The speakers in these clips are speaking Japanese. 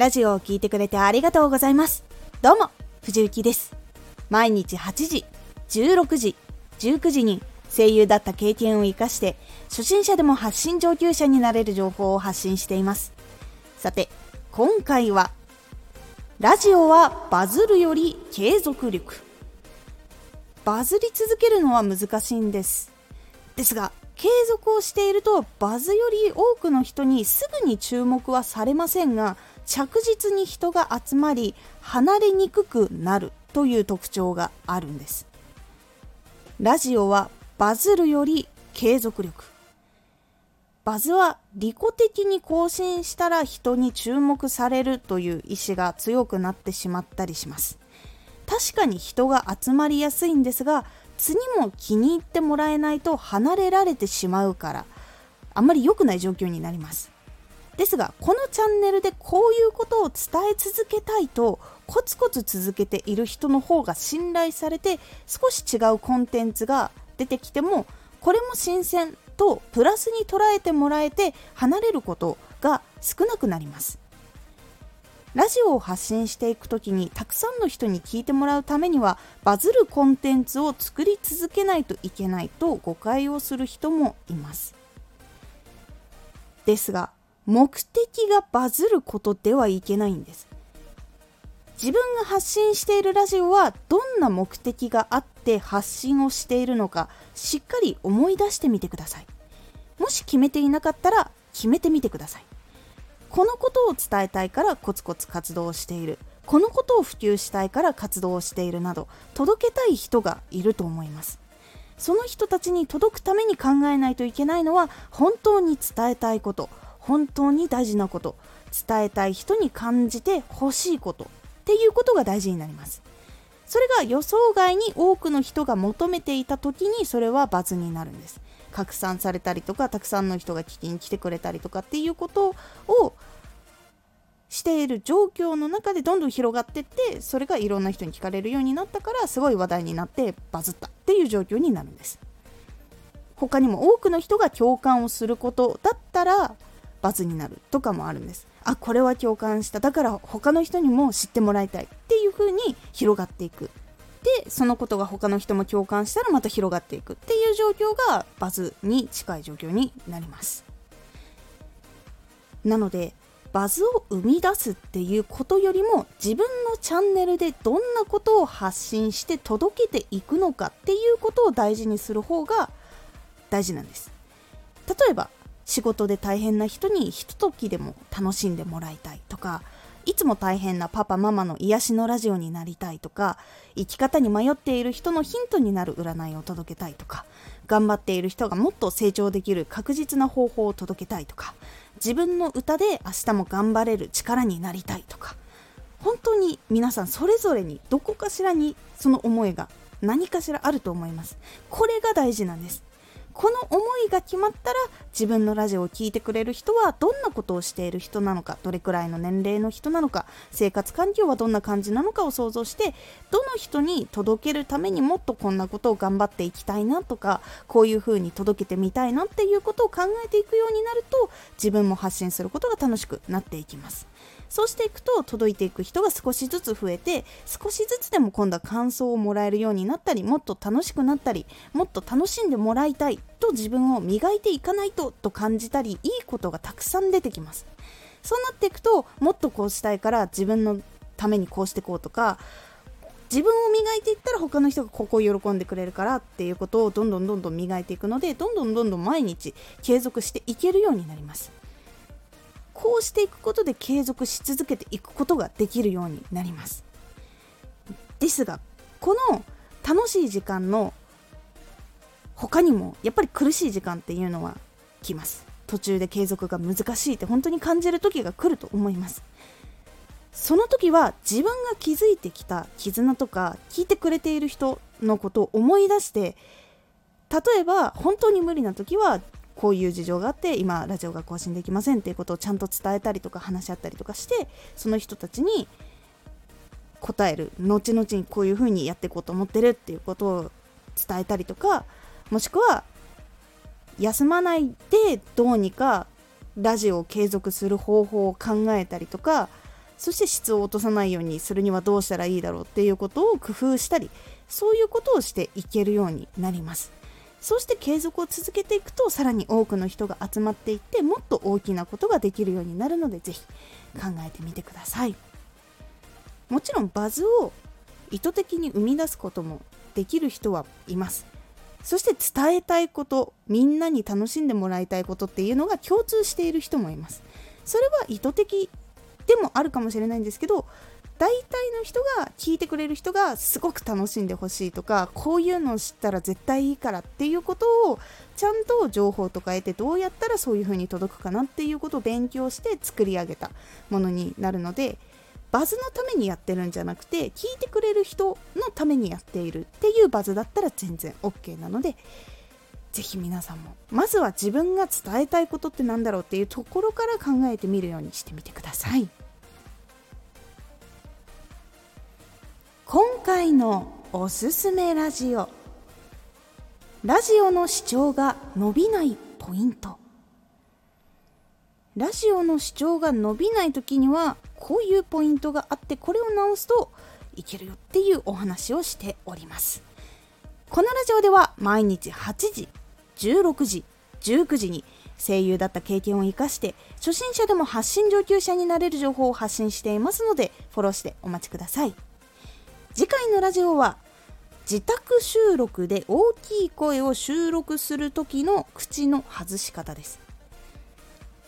ラジオを聴いてくれてありがとうございます。どうも、藤幸です。毎日8時、16時、19時に声優だった経験を活かして、初心者でも発信上級者になれる情報を発信しています。さて、今回は、ラジオはバズるより継続力。バズり続けるのは難しいんです。ですが、継続をしているとバズより多くの人にすぐに注目はされませんが着実に人が集まり離れにくくなるという特徴があるんです。ラジオはバズるより継続力。バズは利己的に更新したら人に注目されるという意志が強くなってしまったりします。確かに人が集まりやすいんですが次も気に入ってもらえないと離れられてしまうからあんまり良くない状況になります。ですがこのチャンネルでこういうことを伝え続けたいとコツコツ続けている人の方が信頼されて少し違うコンテンツが出てきてもこれも新鮮とプラスに捉えてもらえて離れることが少なくなります。ラジオを発信していく時にたくさんの人に聞いてもらうためにはバズるコンテンツを作り続けないといけないと誤解をする人もいます。ですが目的がバズることではいけないんです。自分が発信しているラジオはどんな目的があって発信をしているのかしっかり思い出してみてください。もし決めていなかったら決めてみてください。このことを伝えたいからコツコツ活動している。このことを普及したいから活動しているなど届けたい人がいると思います。その人たちに届くために考えないといけないのは本当に伝えたいこと。本当に大事なこと伝えたい人に感じてほしいことっていうことが大事になります。それが予想外に多くの人が求めていた時にそれはバズになるんです。拡散されたりとかたくさんの人が聞きに来てくれたりとかっていうことをしている状況の中でどんどん広がってってそれがいろんな人に聞かれるようになったからすごい話題になってバズったっていう状況になるんです。他にも多くの人が共感をすることだったら罰になるとかもあるんです。あこれは共感した。だから他の人にも知ってもらいたいっていう風に広がっていく。でそのことが他の人も共感したらまた広がっていく。っていう状況がバズに近い状況になります。なのでバズを生み出すっていうことよりも自分のチャンネルでどんなことを発信して届けていくのかっていうことを大事にする方が大事なんです。例えば仕事で大変な人にひとときでも楽しんでもらいたいとかいつも大変なパパママの癒しのラジオになりたいとか生き方に迷っている人のヒントになる占いを届けたいとか頑張っている人がもっと成長できる確実な方法を届けたいとか自分の歌で明日も頑張れる力になりたいとか本当に皆さんそれぞれにどこかしらにその思いが何かしらあると思います。これが大事なんです。この思いが決まったら自分のラジオを聴いてくれる人はどんなことをしている人なのかどれくらいの年齢の人なのか生活環境はどんな感じなのかを想像してどの人に届けるためにもっとこんなことを頑張っていきたいなとかこういう風に届けてみたいなっていうことを考えていくようになると自分も発信することが楽しくなっていきます。そうしていくと届いていく人が少しずつ増えて少しずつでも今度は感想をもらえるようになったりもっと楽しくなったりもっと楽しんでもらいたいと自分を磨いていかないとと感じたりいいことがたくさん出てきます。そうなっていくともっとこうしたいから自分のためにこうしていこうとか自分を磨いていったら他の人がここを喜んでくれるからっていうことをどんどんどんどん磨いていくのでどんどんどんどん毎日継続していけるようになります。こうしていくことで継続し続けていくことができるようになります。ですがこの楽しい時間の他にもやっぱり苦しい時間っていうのは来ます。途中で継続が難しいって本当に感じる時が来ると思います。その時は自分が築いてきた絆とか聞いてくれている人のことを思い出して例えば本当に無理な時はこういう事情があって今ラジオが更新できませんっていうことをちゃんと伝えたりとか話し合ったりとかしてその人たちに答える後々にこういうふうにやっていこうと思ってるっていうことを伝えたりとかもしくは休まないでどうにかラジオを継続する方法を考えたりとかそして質を落とさないようにするにはどうしたらいいだろうっていうことを工夫したりそういうことをしていけるようになります。そうして継続を続けていくとさらに多くの人が集まっていってもっと大きなことができるようになるのでぜひ考えてみてください。もちろんバズを意図的に生み出すこともできる人はいます。そして伝えたいことみんなに楽しんでもらいたいことっていうのが共通している人もいます。それは意図的でもあるかもしれないんですけど大体の人が聞いてくれる人がすごく楽しんでほしいとかこういうのを知ったら絶対いいからっていうことをちゃんと情報とか得てどうやったらそういう風に届くかなっていうことを勉強して作り上げたものになるのでバズのためにやってるんじゃなくて聞いてくれる人のためにやっているっていうバズだったら全然 OK なのでぜひ皆さんもまずは自分が伝えたいことって何だろうっていうところから考えてみるようにしてみてください。のおすすめラジオ。ラジオの視聴が伸びないポイント。ラジオの視聴が伸びない時にはこういうポイントがあってこれを直すといけるよっていうお話をしております。このラジオでは毎日8時16時19時に声優だった経験を生かして初心者でも発信上級者になれる情報を発信していますのでフォローしてお待ちください。次回のラジオは自宅収録で大きい声を収録する時の口の外し方です。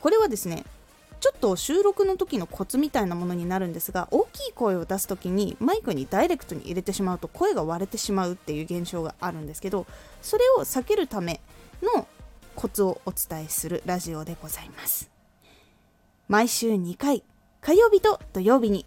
これはですねちょっと収録の時のコツみたいなものになるんですが大きい声を出す時にマイクにダイレクトに入れてしまうと声が割れてしまうっていう現象があるんですけどそれを避けるためのコツをお伝えするラジオでございます。毎週2回火曜日と土曜日に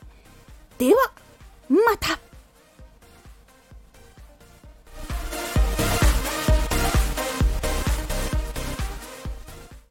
ではまた。